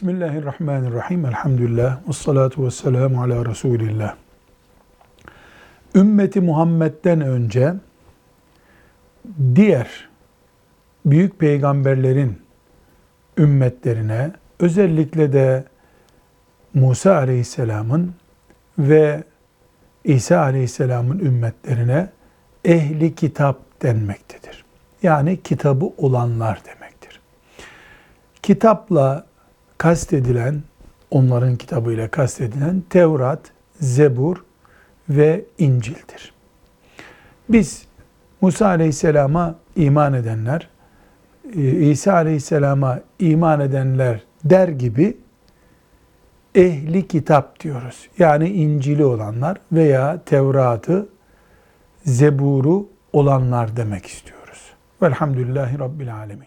Bismillahirrahmanirrahim. Elhamdülillah. Ve salatu ve selamu ala Resulillah. Ümmeti Muhammed'den önce diğer büyük peygamberlerin ümmetlerine özellikle de Musa Aleyhisselam'ın ve İsa Aleyhisselam'ın ümmetlerine ehli kitap denmektedir. Yani kitabı olanlar demektir. Kitapla kastedilen, onların kitabıyla kastedilen Tevrat, Zebur ve İncil'dir. Biz Musa Aleyhisselam'a iman edenler, İsa Aleyhisselam'a iman edenler der gibi ehli kitap diyoruz. Yani İncil'i olanlar veya Tevrat'ı, Zebur'u olanlar demek istiyoruz. Velhamdülillahi Rabbil Alemin.